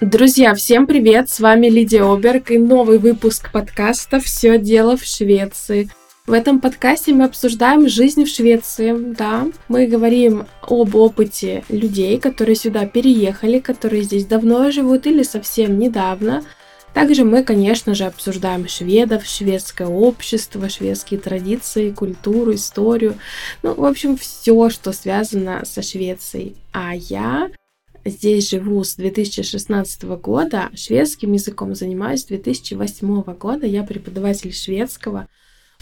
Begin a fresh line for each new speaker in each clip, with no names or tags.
Друзья, всем привет! С вами Лидия Оберг и новый выпуск подкаста «Все дело в Швеции». В этом подкасте мы обсуждаем жизнь в Швеции, да. Мы говорим об опыте людей, которые сюда переехали, которые здесь давно живут или совсем недавно. Также мы, конечно же, обсуждаем шведов, шведское общество, шведские традиции, культуру, историю. Ну, в общем, все, что связано со Швецией. А я здесь живу с 2016 года, шведским языком занимаюсь с 2008 года. Я преподаватель шведского.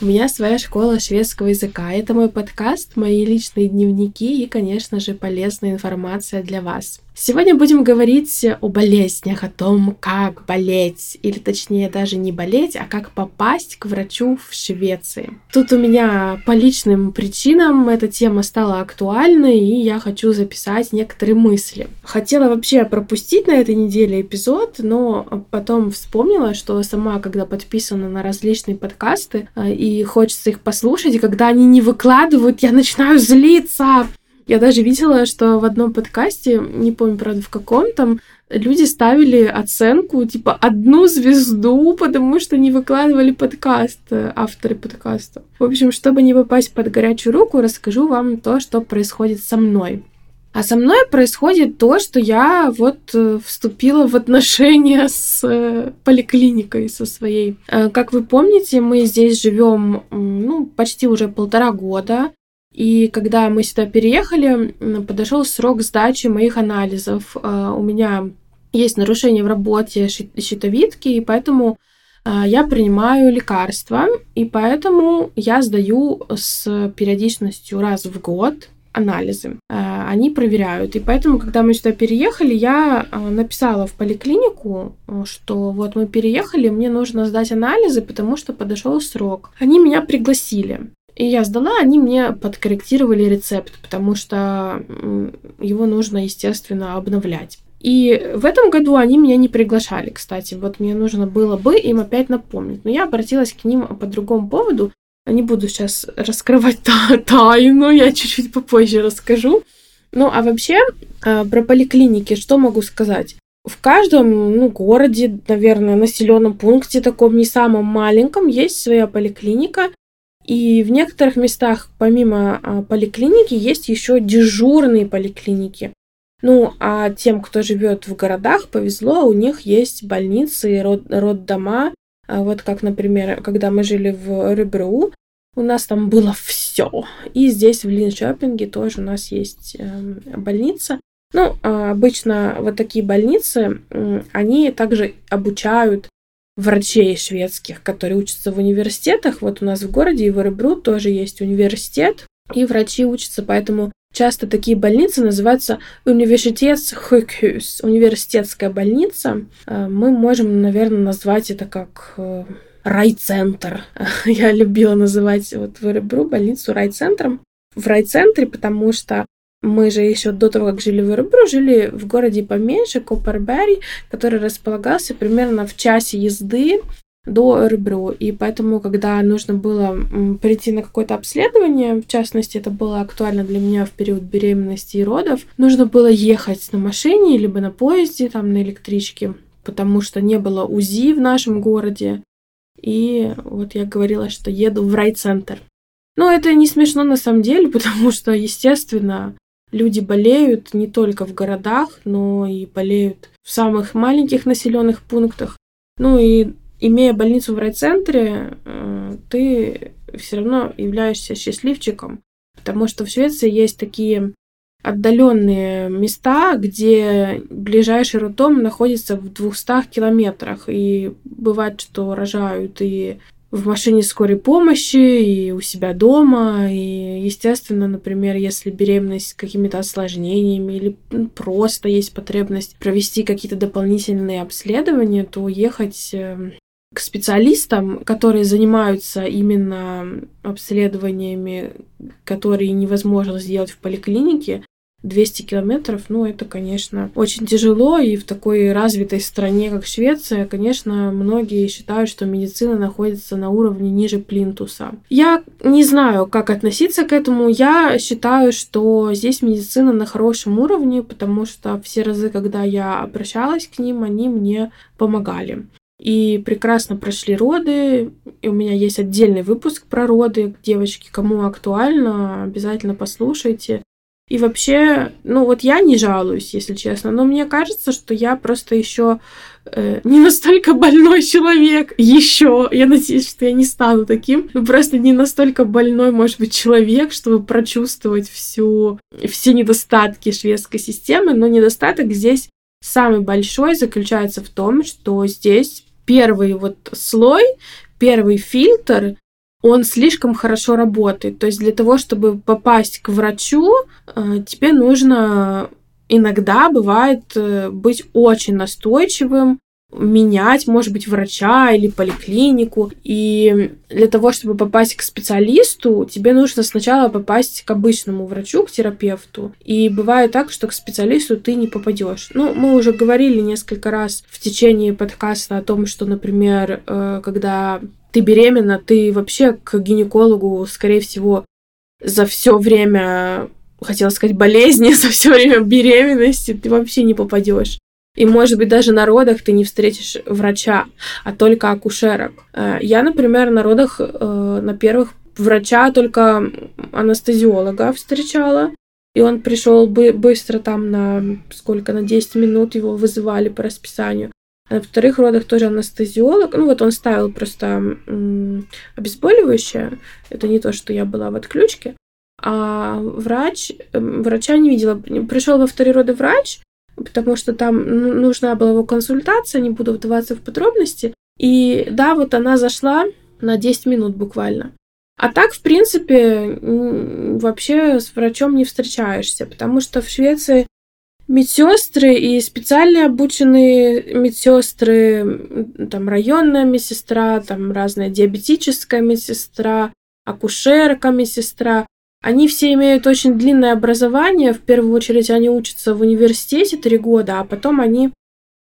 У меня своя школа шведского языка. Это мой подкаст, мои личные дневники и, конечно же, полезная информация для вас. Сегодня будем говорить о болезнях, о том, как болеть, или точнее даже не болеть, а как попасть к врачу в Швеции. Тут у меня по личным причинам эта тема стала актуальной, и я хочу записать некоторые мысли. Хотела вообще пропустить на этой неделе эпизод, но потом вспомнила, что сама, когда подписана на различные подкасты, э, и хочется их послушать, и когда они не выкладывают, я начинаю злиться. Я даже видела, что в одном подкасте, не помню, правда, в каком там, люди ставили оценку, типа, одну звезду, потому что не выкладывали подкаст, авторы подкаста. В общем, чтобы не попасть под горячую руку, расскажу вам то, что происходит со мной. А со мной происходит то, что я вот э, вступила в отношения с э, поликлиникой со своей. Э, как вы помните, мы здесь живем ну, почти уже полтора года. И когда мы сюда переехали, подошел срок сдачи моих анализов. А, у меня есть нарушение в работе щитовидки, и поэтому а, я принимаю лекарства, и поэтому я сдаю с периодичностью раз в год анализы. А, они проверяют. И поэтому, когда мы сюда переехали, я написала в поликлинику, что вот мы переехали, мне нужно сдать анализы, потому что подошел срок. Они меня пригласили. И я сдала, они мне подкорректировали рецепт, потому что его нужно, естественно, обновлять. И в этом году они меня не приглашали, кстати. Вот мне нужно было бы им опять напомнить. Но я обратилась к ним по другому поводу. Не буду сейчас раскрывать та тайну, я чуть-чуть попозже расскажу. Ну, а вообще, а, про поликлиники что могу сказать? В каждом ну, городе, наверное, населенном пункте, таком не самом маленьком, есть своя поликлиника, и в некоторых местах, помимо а, поликлиники, есть еще дежурные поликлиники. Ну, а тем, кто живет в городах, повезло, у них есть больницы, род, роддома. А вот как, например, когда мы жили в Ребру, у нас там было все. И здесь, в Линшопинге, тоже у нас есть э, больница. Ну, а обычно вот такие больницы, они также обучают врачей шведских, которые учатся в университетах. Вот у нас в городе и в Эребру тоже есть университет, и врачи учатся, поэтому часто такие больницы называются университетсхукхус, университетская больница. Э, мы можем, наверное, назвать это как э, райцентр. Я любила называть вот в Эребру больницу райцентром. В райцентре, потому что мы же еще до того, как жили в Ирбру, жили в городе поменьше, Копарбери, который располагался примерно в часе езды до Ирбру. И поэтому, когда нужно было прийти на какое-то обследование, в частности, это было актуально для меня в период беременности и родов, нужно было ехать на машине, либо на поезде, там, на электричке, потому что не было УЗИ в нашем городе. И вот я говорила, что еду в райцентр. Но это не смешно на самом деле, потому что, естественно, Люди болеют не только в городах, но и болеют в самых маленьких населенных пунктах. Ну и имея больницу в райцентре, э, ты все равно являешься счастливчиком, потому что в Швеции есть такие отдаленные места, где ближайший роддом находится в 200 километрах. И бывает, что рожают и в машине скорой помощи и у себя дома. И, естественно, например, если беременность с какими-то осложнениями или просто есть потребность провести какие-то дополнительные обследования, то ехать эм, к специалистам, которые занимаются именно обследованиями, которые невозможно сделать в поликлинике, 200 километров, ну, это, конечно, очень тяжело, и в такой развитой стране, как Швеция, конечно, многие считают, что медицина находится на уровне ниже плинтуса. Я не знаю, как относиться к этому. Я считаю, что здесь медицина на хорошем уровне, потому что все разы, когда я обращалась к ним, они мне помогали и прекрасно прошли роды. И у меня есть отдельный выпуск про роды. Девочки, кому актуально, обязательно послушайте. И вообще, ну вот я не жалуюсь, если честно, но мне кажется, что я просто еще э, не настолько больной человек. Еще. Я надеюсь, что я не стану таким. Ну, просто не настолько больной, может быть, человек, чтобы прочувствовать всю, все недостатки шведской системы. Но недостаток здесь самый большой заключается в том, что здесь первый вот слой, первый фильтр, он слишком хорошо работает. То есть для того, чтобы попасть к врачу, э, тебе нужно иногда бывает э, быть очень настойчивым, менять, может быть, врача или поликлинику. И для того, чтобы попасть к специалисту, тебе нужно сначала попасть к обычному врачу, к терапевту. И бывает так, что к специалисту ты не попадешь. Ну, мы уже говорили несколько раз в течение подкаста о том, что, например, э, когда ты беременна, ты вообще к гинекологу, скорее всего, за все время хотела сказать болезни, за все время беременности ты вообще не попадешь. И, может быть, даже на родах ты не встретишь врача, а только акушерок. Э, я, например, на родах э, на первых врача только анестезиолога встречала. И он пришел бы быстро там на сколько, на 10 минут его вызывали по расписанию. А на вторых родах тоже анестезиолог. Ну вот он ставил просто обезболивающее. Это не то, что я была в отключке. А врач, врача не видела. Пришел во вторые роды врач, потому что там ну, нужна была его консультация, не буду вдаваться в подробности. И да, вот она зашла на 10 минут буквально. А так, в принципе, вообще с врачом не встречаешься, потому что в Швеции медсестры и специально обученные медсестры, там районная медсестра, там разная диабетическая медсестра, акушерка медсестра, они все имеют очень длинное образование. В первую очередь они учатся в университете три года, а потом они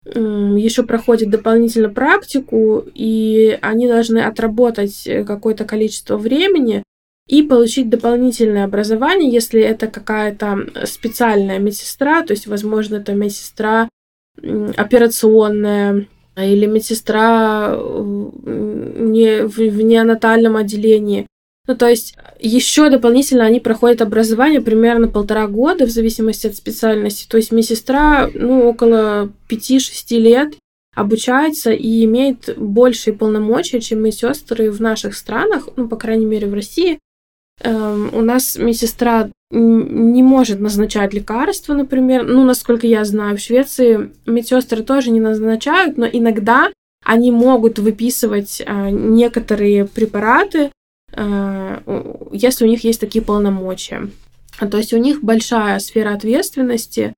еще проходят дополнительно практику, и они должны отработать э, какое-то количество времени и получить дополнительное образование, если это какая-то специальная медсестра, то есть, возможно, это медсестра операционная или медсестра не, в, в неонатальном отделении. Ну, то есть еще дополнительно они проходят образование примерно полтора года в зависимости от специальности. То есть медсестра, ну, около 5-6 лет обучается и имеет большие полномочия, чем медсестры в наших странах, ну, по крайней мере, в России. Эм, у нас медсестра не может назначать лекарства, например. Ну, насколько я знаю, в Швеции медсестры тоже не назначают, но иногда они могут выписывать э, некоторые препараты, Э, если у них есть такие полномочия. То есть у них большая сфера ответственности.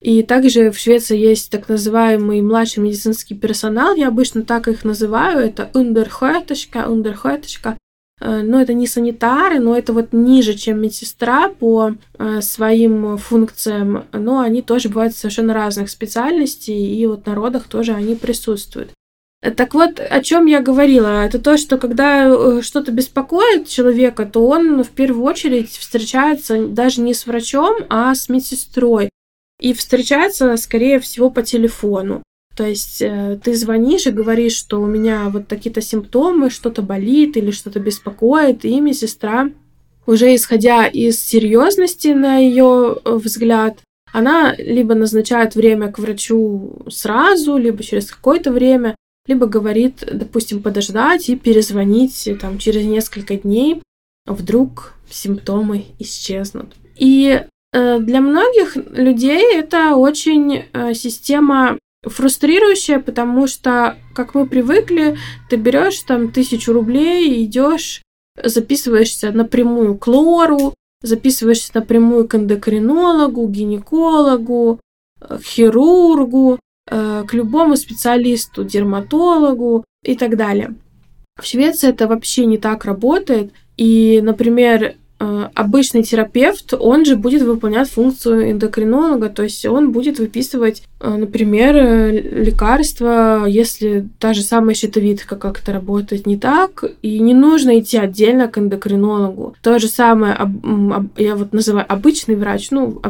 И также в Швеции есть так называемый младший медицинский персонал, я обычно так их называю, это undersköterska, undersköterska. Э, но это не санитары, но это вот ниже, чем медсестра по э, своим функциям, но они тоже бывают совершенно разных специальностей, и вот на родах тоже они присутствуют. Так вот, о чем я говорила, это то, что когда э, что-то беспокоит человека, то он в первую очередь встречается даже не с врачом, а с медсестрой. И встречается, скорее всего, по телефону. То есть э, ты звонишь и говоришь, что у меня вот такие-то симптомы, что-то болит или что-то беспокоит, и медсестра, уже исходя из серьезности на ее э, взгляд, она либо назначает время к врачу сразу, либо через какое-то время, либо говорит, допустим, подождать и перезвонить там через несколько дней, вдруг симптомы исчезнут. И э, для многих людей это очень э, система фрустрирующая, потому что, как мы привыкли, ты берешь там тысячу рублей, идешь, записываешься напрямую к лору, записываешься напрямую к эндокринологу, гинекологу, э, хирургу, Э, к любому специалисту, дерматологу и так далее. В Швеции это вообще не так работает. И, например, обычный терапевт, он же будет выполнять функцию эндокринолога, то есть он будет выписывать, э, например, э, лекарства, если та же самая щитовидка как-то работает не так, и не нужно идти отдельно к эндокринологу. То же самое, я вот называю обычный врач, ну,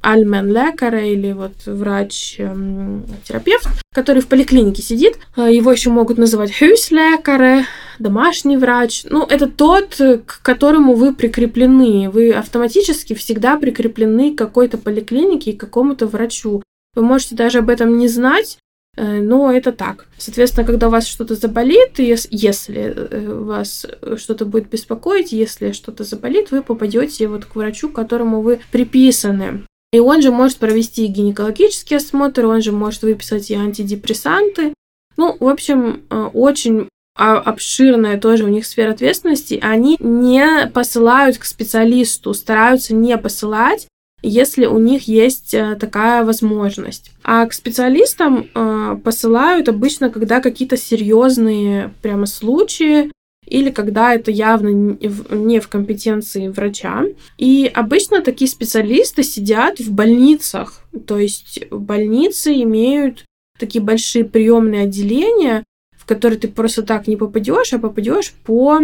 альмен лекаря или вот врач-терапевт, который в поликлинике сидит, его еще могут называть хюслекаре, домашний врач. Ну, это тот, к которому вы прикреплены. Вы автоматически всегда прикреплены к какой-то поликлинике и к какому-то врачу. Вы можете даже об этом не знать, э, но это так. Соответственно, когда у вас что-то заболит, если э, вас что-то будет беспокоить, если что-то заболит, вы попадете вот к врачу, к которому вы приписаны. И он же может провести гинекологический осмотр, он же может выписать и антидепрессанты. Ну, в общем, э, очень обширная тоже у них сфера ответственности, они не посылают к специалисту, стараются не посылать, если у них есть э, такая возможность. А к специалистам э, посылают обычно, когда какие-то серьезные прямо случаи, или когда это явно не в компетенции врача. И обычно такие специалисты сидят в больницах. То есть больницы имеют такие большие приемные отделения, который ты просто так не попадешь, а попадешь по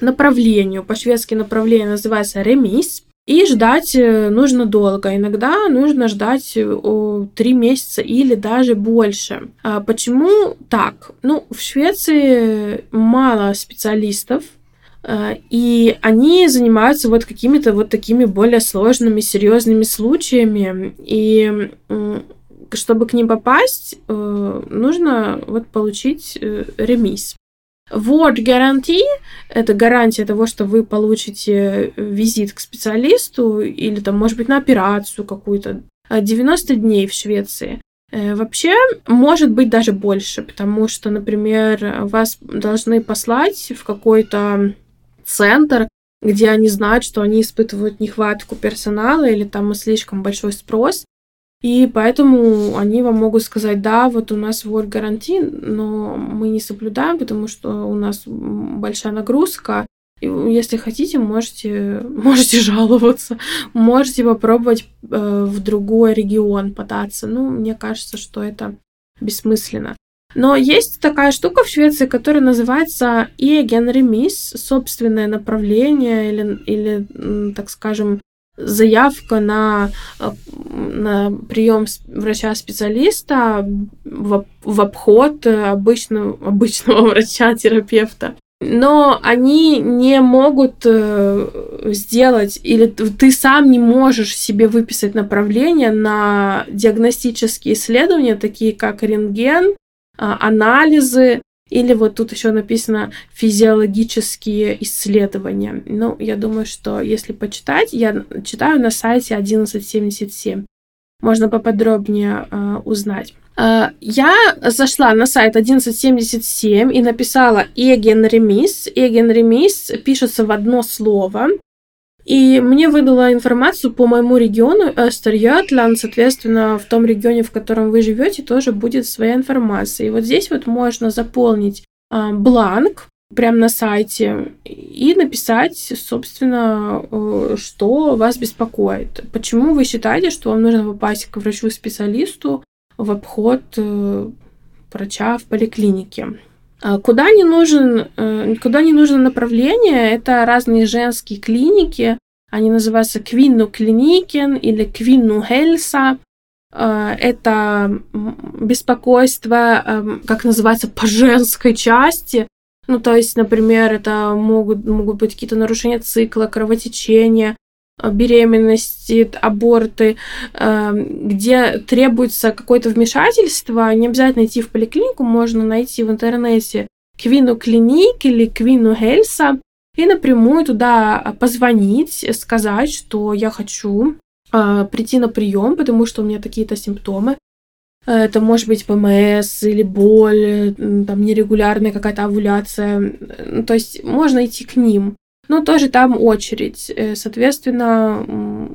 направлению. По-шведски направление называется ремис. И ждать э, нужно долго. Иногда нужно ждать э, три месяца или даже больше. А почему так? Ну, в Швеции мало специалистов, э, и они занимаются вот какими-то вот такими более сложными, серьезными случаями. И чтобы к ним попасть, э, нужно вот получить э, ремис. Вот гарантии – это гарантия того, что вы получите визит к специалисту или там, может быть, на операцию какую-то. 90 дней в Швеции. Э, вообще, может быть даже больше, потому что, например, вас должны послать в какой-то центр, где они знают, что они испытывают нехватку персонала или там слишком большой спрос, и поэтому они вам могут сказать, да, вот у нас вот гарантий, но мы не соблюдаем, потому что у нас большая нагрузка. И если хотите, можете, можете жаловаться, можете попробовать э, в другой регион податься. Ну, мне кажется, что это бессмысленно. Но есть такая штука в Швеции, которая называется Egen Remis, собственное направление или, или так скажем, заявка на, э, на прием врача-специалиста в, в обход обычного, обычного врача-терапевта. Но они не могут э, сделать, или ты сам не можешь себе выписать направление на диагностические исследования, такие как рентген, а, анализы, или вот тут еще написано физиологические исследования. Ну, я думаю, что если почитать, я читаю на сайте 1177. Можно поподробнее э, узнать. Э, я зашла на сайт 1177 и написала Еген Ремис. Еген Ремис пишется в одно слово. И мне выдала информацию по моему региону Östergötland, соответственно, в том регионе, в котором вы живете, тоже будет своя информация. И вот здесь вот можно заполнить а, бланк прямо на сайте и написать, собственно, э, что вас беспокоит. Почему вы считаете, что вам нужно попасть к врачу-специалисту в обход э, врача в поликлинике. А куда не, нужен, э, куда не нужно направление, это разные женские клиники. Они называются Квинну Клиникен или Квинну Хельса. Э, это беспокойство, эм, как называется, по женской части. Ну, то есть, например, это могут, могут быть какие-то нарушения цикла, кровотечения, э, беременности, аборты, где требуется какое-то вмешательство, не обязательно идти в поликлинику, можно найти в интернете Квину Клиник или Квину Хельса и напрямую туда позвонить, сказать, что я хочу э, прийти на прием, потому что у меня такие-то симптомы. Это может быть ПМС или боль, там нерегулярная какая-то овуляция. То есть можно идти к ним. Но тоже там очередь. Э, соответственно,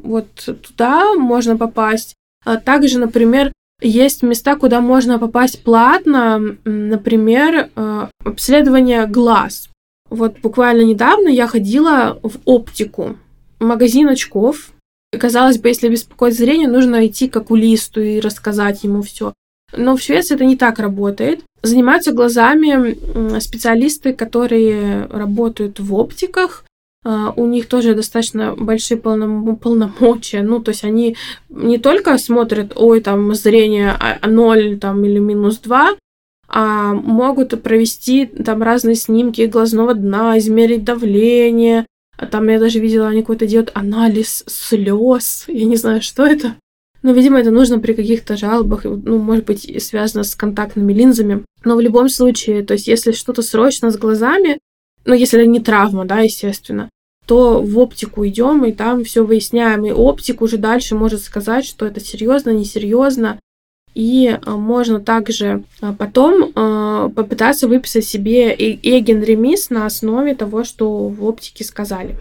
вот туда можно попасть. А также, например, есть места, куда можно попасть платно, например, э, обследование глаз. Вот буквально недавно я ходила в оптику. магазин очков. Казалось бы, если беспокоит зрение, нужно идти к окулисту и рассказать ему все. Но в Швеции это не так работает. Занимаются глазами специалисты, которые работают в оптиках. А, у них тоже достаточно большие полномочия. Ну, то есть они не только смотрят, ой, там зрение 0 а, там, или минус 2, а могут провести там разные снимки глазного дна, измерить давление. А там я даже видела, они какой-то делают анализ слез. Я не знаю, что это. Но, видимо, это нужно при каких-то жалобах, ну, может быть, связано с контактными линзами. Но в любом случае, то есть, если что-то срочно с глазами, ну, если это не травма, да, естественно, то в оптику идем и там все выясняем. И оптик уже дальше может сказать, что это серьезно, несерьезно. И а, можно также а, потом а, попытаться выписать себе Эген ремис на основе того, что в оптике сказали.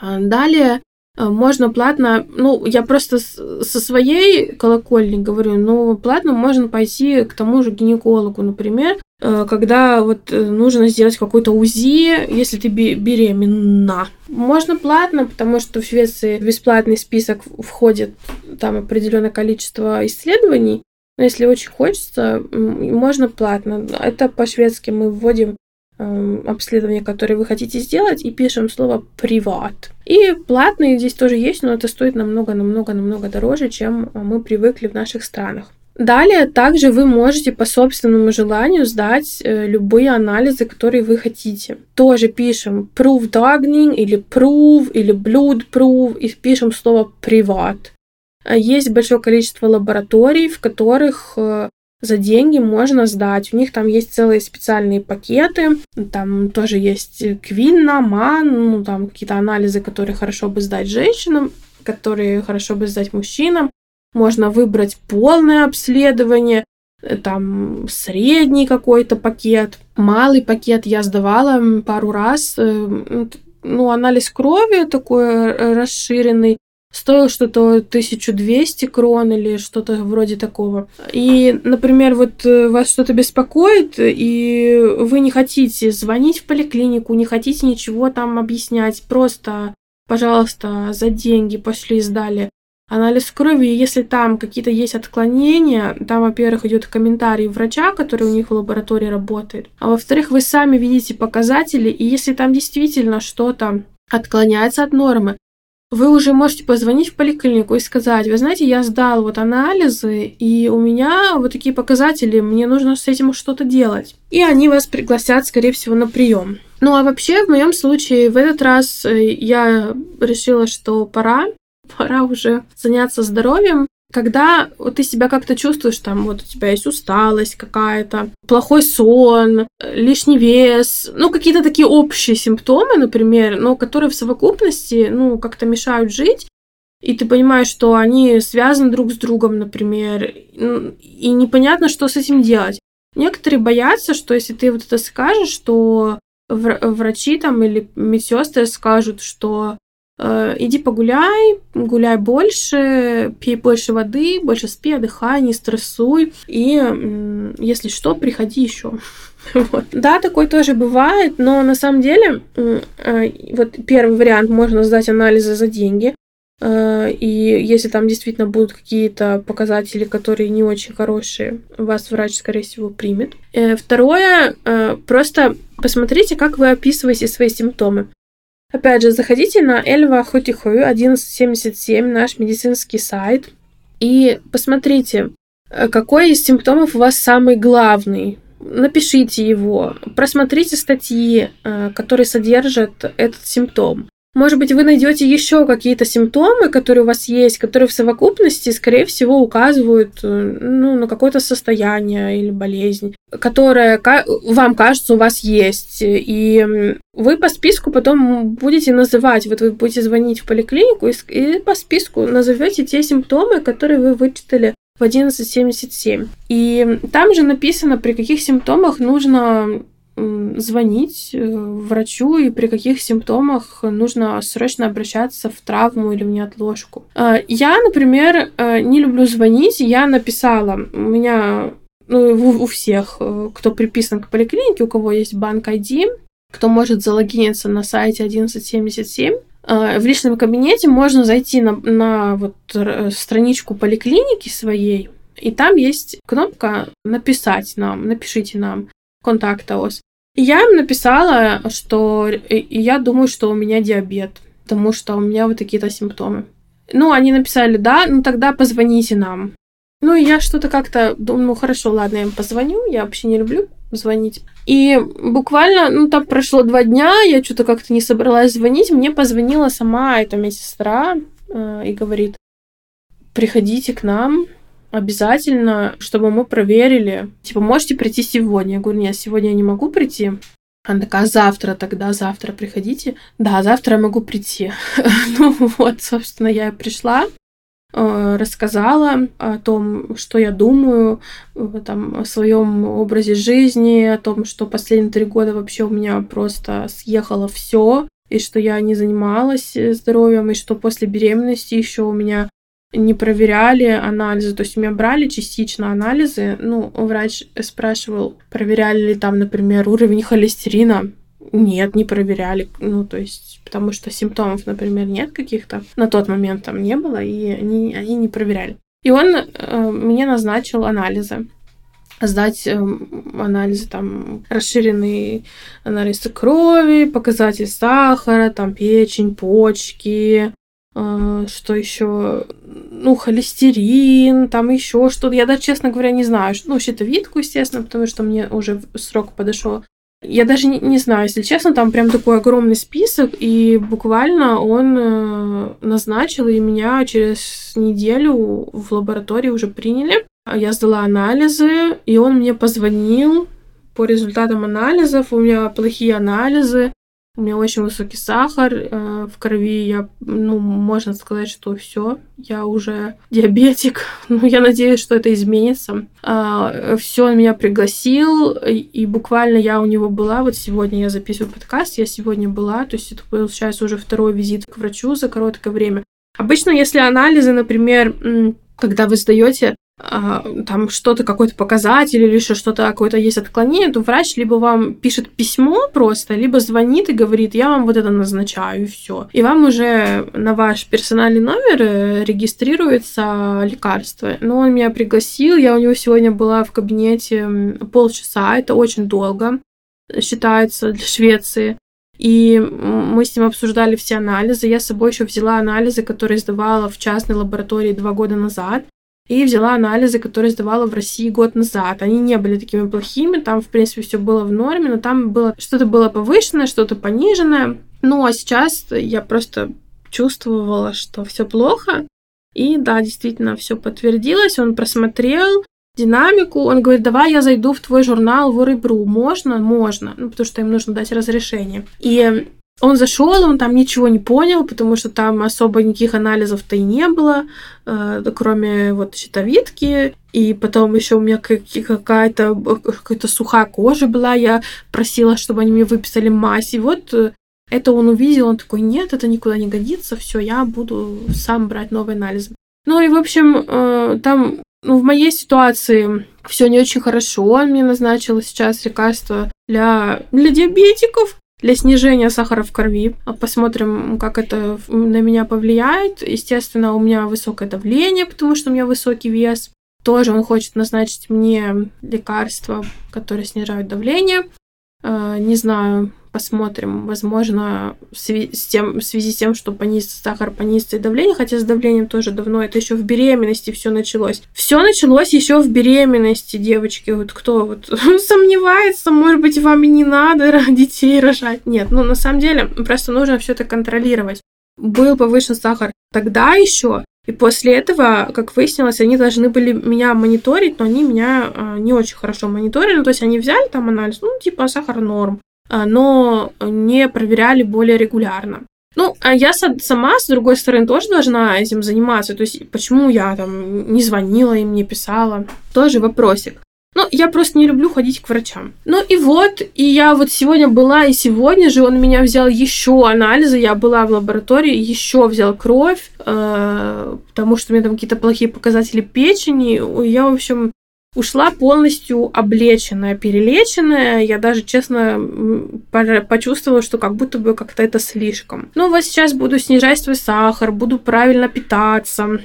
Далее можно платно, ну, я просто со своей колокольни говорю, но платно можно пойти к тому же гинекологу, например, э, когда вот э, нужно сделать какой-то УЗИ, если ты беременна. Можно платно, потому что в Швеции в бесплатный список входит там определенное количество исследований, но если очень хочется, можно платно. Это по-шведски мы вводим обследование, которое вы хотите сделать, и пишем слово «приват». И платные здесь тоже есть, но это стоит намного-намного-намного дороже, чем мы привыкли в наших странах. Далее также вы можете по собственному желанию сдать э, любые анализы, которые вы хотите. Тоже пишем proof dagning или proof или blood proof и пишем слово приват. Есть большое количество лабораторий, в которых э, за деньги можно сдать. У них там есть целые специальные пакеты, там тоже есть Квинна, Ман, ну там какие-то анализы, которые хорошо бы сдать женщинам, которые хорошо бы сдать мужчинам. Можно выбрать полное обследование, э, там средний какой-то пакет, малый пакет я сдавала пару раз. Э, ну, анализ крови такой э, расширенный, стоил что-то 1200 крон или что-то вроде такого. И, например, вот э, вас что-то беспокоит, и вы не хотите звонить в поликлинику, не хотите ничего там объяснять, просто, пожалуйста, за деньги пошли, сдали анализ крови, и если там какие-то есть отклонения, там, во-первых, идет комментарий врача, который у них в лаборатории работает, а во-вторых, вы сами видите показатели, и если там действительно что-то отклоняется от нормы, вы уже можете позвонить в поликлинику и сказать, вы знаете, я сдал вот анализы, и у меня вот такие показатели, мне нужно с этим что-то делать. И они вас пригласят, скорее всего, на прием. Ну а вообще, в моем случае, в этот раз э, я решила, что пора, пора уже заняться здоровьем, когда вот ты себя как-то чувствуешь, там вот у тебя есть усталость какая-то, плохой сон, лишний вес, ну какие-то такие общие симптомы, например, но которые в совокупности, ну как-то мешают жить, и ты понимаешь, что они связаны друг с другом, например, и непонятно, что с этим делать. Некоторые боятся, что если ты вот это скажешь, что врачи там или медсестры скажут, что Э, иди погуляй, гуляй больше, пей больше воды, больше спи, отдыхай, не стрессуй. И если что, приходи еще. Вот. Да, такой тоже бывает, но на самом деле э, вот первый вариант можно сдать анализы за деньги. Э, и если там действительно будут какие-то показатели, которые не очень хорошие, вас врач, скорее всего, примет. Второе, просто посмотрите, как вы описываете свои симптомы. Опять же, заходите на Эльва Хотихою 1177, наш медицинский сайт, и посмотрите, э, какой из симптомов у вас самый главный. Напишите его, просмотрите статьи, э, которые содержат этот симптом. Может быть, вы найдете еще какие-то симптомы, которые у вас есть, которые в совокупности, скорее всего, указывают э, ну, на какое-то состояние или болезнь, которое вам кажется у вас есть. И вы по списку потом будете называть, вот вы будете звонить в поликлинику и по списку назовете те симптомы, которые вы вычитали в 1177. И там же написано, при каких симптомах нужно звонить э, врачу и при каких симптомах нужно срочно обращаться в травму или в неотложку. А, я, например, э, не люблю звонить. Я написала, у меня, ну, у всех, э, кто приписан к поликлинике, у кого есть банк ID, кто может залогиниться на сайте 1177, в личном кабинете можно зайти на, на вот страничку поликлиники своей, и там есть кнопка «Написать нам», «Напишите нам» контакт ОС. Я им написала, что я думаю, что у меня диабет, потому что у меня вот такие-то симптомы. Ну, они написали, да, ну тогда позвоните нам. Ну, я что-то как-то думаю, ну хорошо, ладно, я им позвоню, я вообще не люблю звонить. И буквально, ну, там прошло два дня, я что-то как-то не собралась звонить, мне позвонила сама эта медсестра э, и говорит, приходите к нам, обязательно, чтобы мы проверили. Типа, можете прийти сегодня? Я говорю, нет, сегодня я не могу прийти. Она такая, «А завтра тогда, завтра приходите. Да, завтра я могу прийти. ну вот, собственно, я пришла, э, рассказала о том, что я думаю, э, там, о своем образе жизни, о том, что последние три года вообще у меня просто съехало все, и что я не занималась здоровьем, и что после беременности еще у меня не проверяли анализы, то есть у меня брали частично анализы, ну, врач спрашивал, проверяли ли там, например, уровень холестерина, нет, не проверяли, ну, то есть, потому что симптомов, например, нет каких-то, на тот момент там не было, и они, они не проверяли. И он э, мне назначил анализы. Сдать э, анализы, там, расширенный анализ крови, показатель сахара, там, печень, почки, что еще, ну, холестерин, там еще что-то. Я даже, честно говоря, не знаю. Ну, щитовидку, естественно, потому что мне уже срок подошел. Я даже не, не знаю, если честно, там прям такой огромный список, и буквально он э, назначил, и меня через неделю в лаборатории уже приняли. Я сдала анализы, и он мне позвонил по результатам анализов. У меня плохие анализы. У меня очень высокий сахар э, в крови. Я, ну, можно сказать, что все, я уже диабетик. Ну, я надеюсь, что это изменится. А, все, он меня пригласил, и, и буквально я у него была. Вот сегодня я записываю подкаст, я сегодня была. То есть это получается уже второй визит к врачу за короткое время. Обычно, если анализы, например, когда вы сдаете там что-то, какой-то показатель или еще что-то, какое-то есть отклонение, то врач либо вам пишет письмо просто, либо звонит и говорит, я вам вот это назначаю, и все. И вам уже на ваш персональный номер э, регистрируется лекарство. Но он меня пригласил, я у него сегодня была в кабинете полчаса, это очень долго считается для Швеции. И мы с ним обсуждали все анализы. Я с собой еще взяла анализы, которые сдавала в частной лаборатории два года назад и взяла анализы, которые сдавала в России год назад. Они не были такими плохими, там, в принципе, все было в норме, но там было что-то было повышенное, что-то пониженное. Ну, а сейчас я просто чувствовала, что все плохо. И да, действительно, все подтвердилось. Он просмотрел динамику. Он говорит, давай я зайду в твой журнал в Урыбру. Можно? Можно. Ну, потому что им нужно дать разрешение. И он зашел, он там ничего не понял, потому что там особо никаких анализов-то и не было, э, кроме вот щитовидки. И потом еще у меня какая-то какая-то сухая кожа была, я просила, чтобы они мне выписали мазь. И вот э, это он увидел, он такой, нет, это никуда не годится, все, я буду сам брать новые анализы. Ну и, в общем, э, там, ну, в моей ситуации все не очень хорошо. Он мне назначил сейчас лекарство для, для диабетиков для снижения сахара в крови. Посмотрим, как это на меня повлияет. Естественно, у меня высокое давление, потому что у меня высокий вес. Тоже он хочет назначить мне лекарства, которые снижают давление. Э, не знаю, посмотрим. Возможно, в связи с, тем, в связи с тем, что понизится сахар, понизится и давление, хотя с давлением тоже давно, это еще в беременности все началось. Все началось еще в беременности, девочки. Вот кто вот сомневается, может быть, вам и не надо детей рожать. Нет, ну на самом деле просто нужно все это контролировать. Был повышен сахар тогда еще, и после этого, как выяснилось, они должны были меня мониторить, но они меня э, не очень хорошо мониторили. Ну, то есть они взяли там анализ, ну, типа сахар норм. А, но не проверяли более регулярно. Ну, а я сама, с другой стороны, тоже должна этим заниматься. То есть, почему я там не звонила им, не писала, тоже вопросик. Ну, я просто не люблю ходить к врачам. Ну и вот, и я вот сегодня была, и сегодня же он меня взял еще анализы, я была в лаборатории, еще взял кровь, э, потому что у меня там какие-то плохие показатели печени. Я, в общем, ушла полностью облеченная, перелеченная. Я даже, честно, почувствовала, что как будто бы как-то это слишком. Ну, вот сейчас буду снижать свой сахар, буду правильно питаться,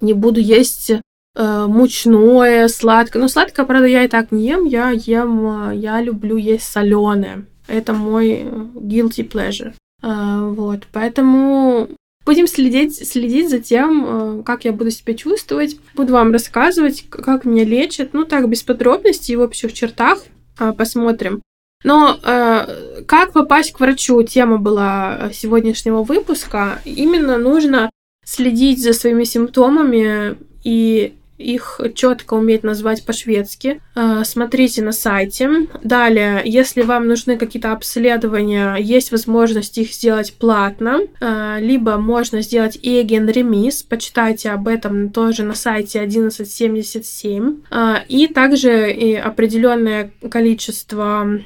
не буду есть э, мучное, сладкое. Ну, сладкое, правда, я и так не ем. Я ем, э, я люблю есть соленое. Это мой э, guilty pleasure. Вот, поэтому Будем следить, следить за тем, э, как я буду себя чувствовать. Буду вам рассказывать, как меня лечат. Ну, так, без подробностей, в общих чертах. А, посмотрим. Но э, как попасть к врачу? Тема была сегодняшнего выпуска. Именно нужно следить за своими симптомами и их четко уметь назвать по-шведски. Э, смотрите на сайте. Далее, если вам нужны какие-то обследования, есть возможность их сделать платно, э, либо можно сделать Egen Remis, почитайте об этом тоже на сайте 1177. Э, и также и определенное количество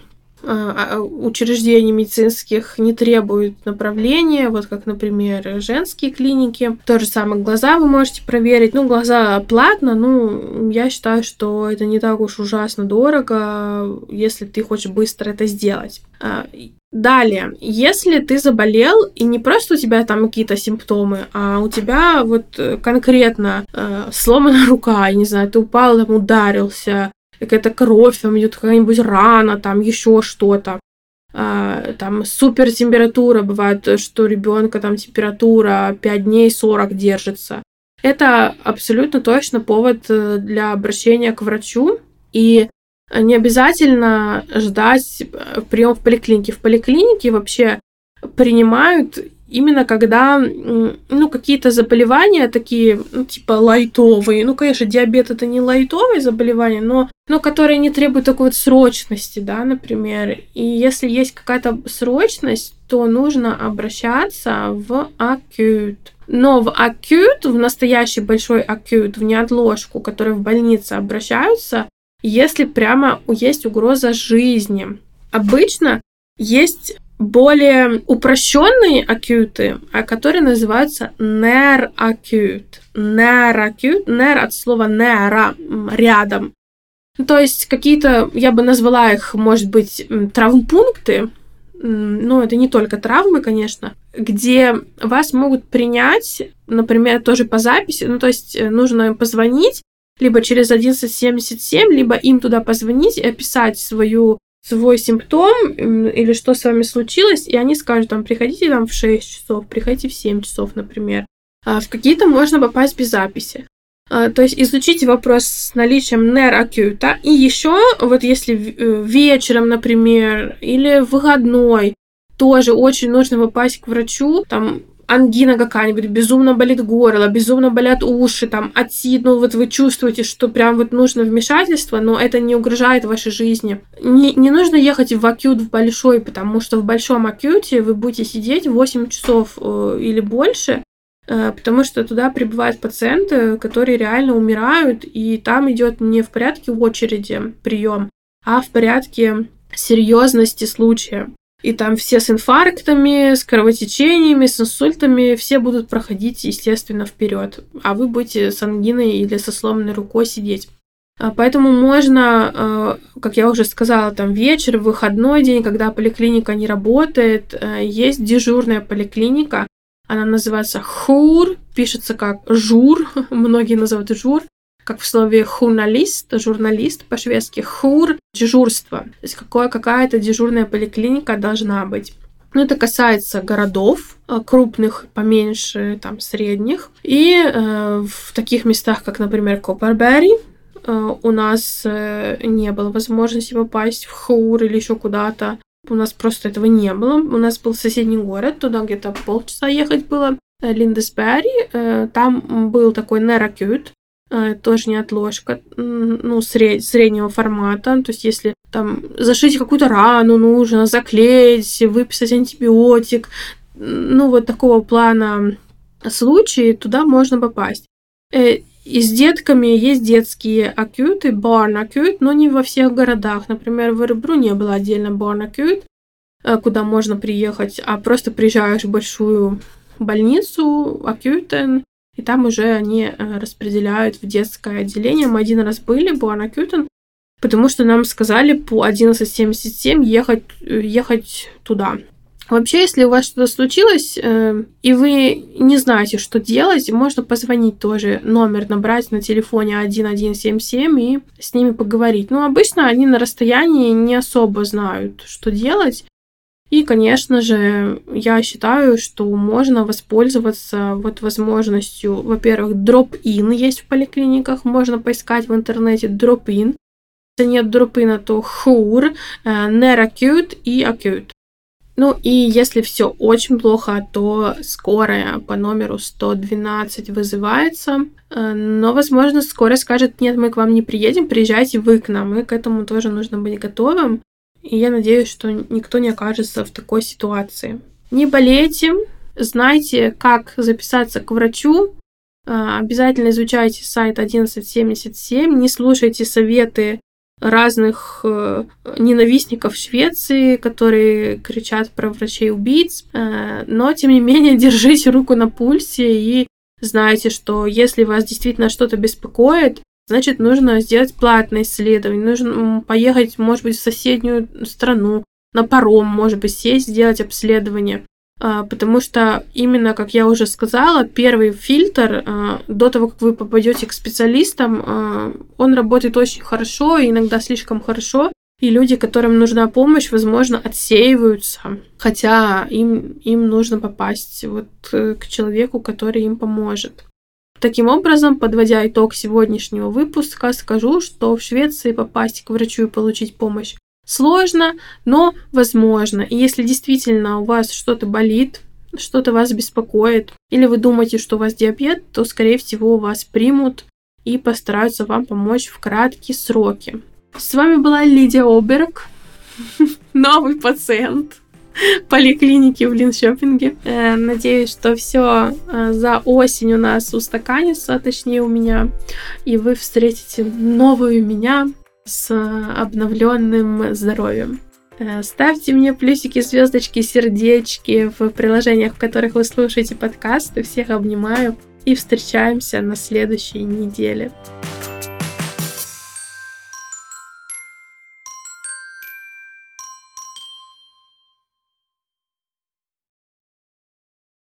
учреждений медицинских не требуют направления, вот как, например, женские клиники. То же самое глаза вы можете проверить. Ну, глаза платно, ну, я считаю, что это не так уж ужасно дорого, если ты хочешь быстро это сделать. А, далее, если ты заболел, и не просто у тебя там какие-то симптомы, а у тебя вот конкретно э, сломана рука, я не знаю, ты упал, там ударился, какая-то кровь, там идет какая-нибудь рана, там еще что-то. А, там супер температура, бывает, что ребенка там температура 5 дней 40 держится. Это абсолютно точно повод э, для обращения к врачу. И не обязательно ждать э, прием в поликлинике. В поликлинике вообще принимают именно когда, ну, какие-то заболевания такие, ну, типа лайтовые, ну, конечно, диабет это не лайтовые заболевания, но, но которые не требуют такой вот срочности, да, например. И если есть какая-то срочность, то нужно обращаться в акют. Но в акют, в настоящий большой акют, в неотложку, которые в больнице обращаются, если прямо есть угроза жизни. Обычно есть более упрощенные акюты, а которые называются нер-акют. Нер-акют, нер от слова нера, рядом. То есть какие-то, я бы назвала их, может быть, травмпункты, но это не только травмы, конечно, где вас могут принять, например, тоже по записи, ну, то есть э, нужно позвонить, либо через 1177, либо им туда позвонить и описать свою свой симптом или что с вами случилось, и они скажут, там, приходите там в 6 часов, приходите в 7 часов, например. А в какие-то можно попасть без записи. А, то есть изучите вопрос с наличием нейроакюта. И еще, вот если э, вечером, например, или выходной, тоже очень нужно попасть к врачу, там ангина какая-нибудь, безумно болит горло, безумно болят уши, там, отит, ну вот вы чувствуете, что прям вот нужно вмешательство, но это не угрожает вашей жизни. Не, не нужно ехать в акют в большой, потому что в большом акюте вы будете сидеть 8 часов э, или больше, э, потому что туда прибывают пациенты, которые реально умирают, и там идет не в порядке очереди прием, а в порядке серьезности случая. И там все с инфарктами, с кровотечениями, с инсультами, все будут проходить, естественно, вперед. А вы будете с ангиной или со сломанной рукой сидеть. А поэтому можно, а, как я уже сказала, там вечер, выходной день, когда поликлиника не работает, э, есть дежурная поликлиника. Она называется ХУР, пишется как ЖУР, многие называют ЖУР как в слове «хуналист», журналист по-шведски, «хур» — дежурство. То есть какое, какая-то дежурная поликлиника должна быть. Ну, это касается городов, э, крупных, поменьше, там, средних. И э, в таких местах, как, например, Копарбери, э, у нас э, не было возможности попасть в Хур или еще куда-то. У нас просто этого не было. У нас был соседний город, туда где-то полчаса ехать было. Э, Линдесбери, э, там был такой неракют, тоже не отложка, ну, сред, среднего формата. То есть, если там зашить какую-то рану нужно, заклеить, выписать антибиотик, ну, вот такого плана случаи, туда можно попасть. Э, и с детками есть детские акюты, барн акют, но не во всех городах. Например, в Эребру не было отдельно барн акют, э, куда можно приехать, а просто приезжаешь в большую больницу, акютен, и там уже они э, распределяют в детское отделение. Мы один раз были, была на Кютон, потому что нам сказали по 11.77 ехать, э, ехать туда. Вообще, если у вас что-то случилось, э, и вы не знаете, что делать, можно позвонить тоже, номер набрать на телефоне 1177 и с ними поговорить. Но обычно они на расстоянии не особо знают, что делать. И, конечно же, я считаю, что можно воспользоваться вот возможностью, во-первых, дроп-ин есть в поликлиниках, можно поискать в интернете дроп-ин. Если нет дроп-ина, то хур, неракют э, и акют. Ну и если все очень плохо, то скорая по номеру 112 вызывается. Э, но, возможно, скорая скажет, нет, мы к вам не приедем, приезжайте вы к нам. И к этому тоже нужно быть готовым. И я надеюсь, что никто не окажется в такой ситуации. Не болейте, знайте, как записаться к врачу. Э, обязательно изучайте сайт 1177, не слушайте советы разных э, ненавистников Швеции, которые кричат про врачей-убийц, э, но, тем не менее, держите руку на пульсе и знайте, что если вас действительно что-то беспокоит, значит, нужно сделать платное исследование, нужно поехать, может быть, в соседнюю страну, на паром, может быть, сесть, сделать обследование. А, потому что именно, как я уже сказала, первый фильтр а, до того, как вы попадете к специалистам, а, он работает очень хорошо, иногда слишком хорошо, и люди, которым нужна помощь, возможно, отсеиваются, хотя им, им нужно попасть вот э, к человеку, который им поможет. Таким образом, подводя итог сегодняшнего выпуска, скажу, что в Швеции попасть к врачу и получить помощь Сложно, но возможно. И если действительно у вас что-то болит, что-то вас беспокоит, или вы думаете, что у вас диабет, то, скорее всего, вас примут и постараются вам помочь в краткие сроки. С вами была Лидия Оберг, новый пациент поликлиники в Линшопинге. Э, надеюсь, что все э, за осень у нас устаканится, точнее у меня, и вы встретите новую меня, с обновленным здоровьем. Э, ставьте мне плюсики, звездочки, сердечки в приложениях, в которых вы слушаете подкасты. Всех обнимаю и встречаемся на следующей неделе.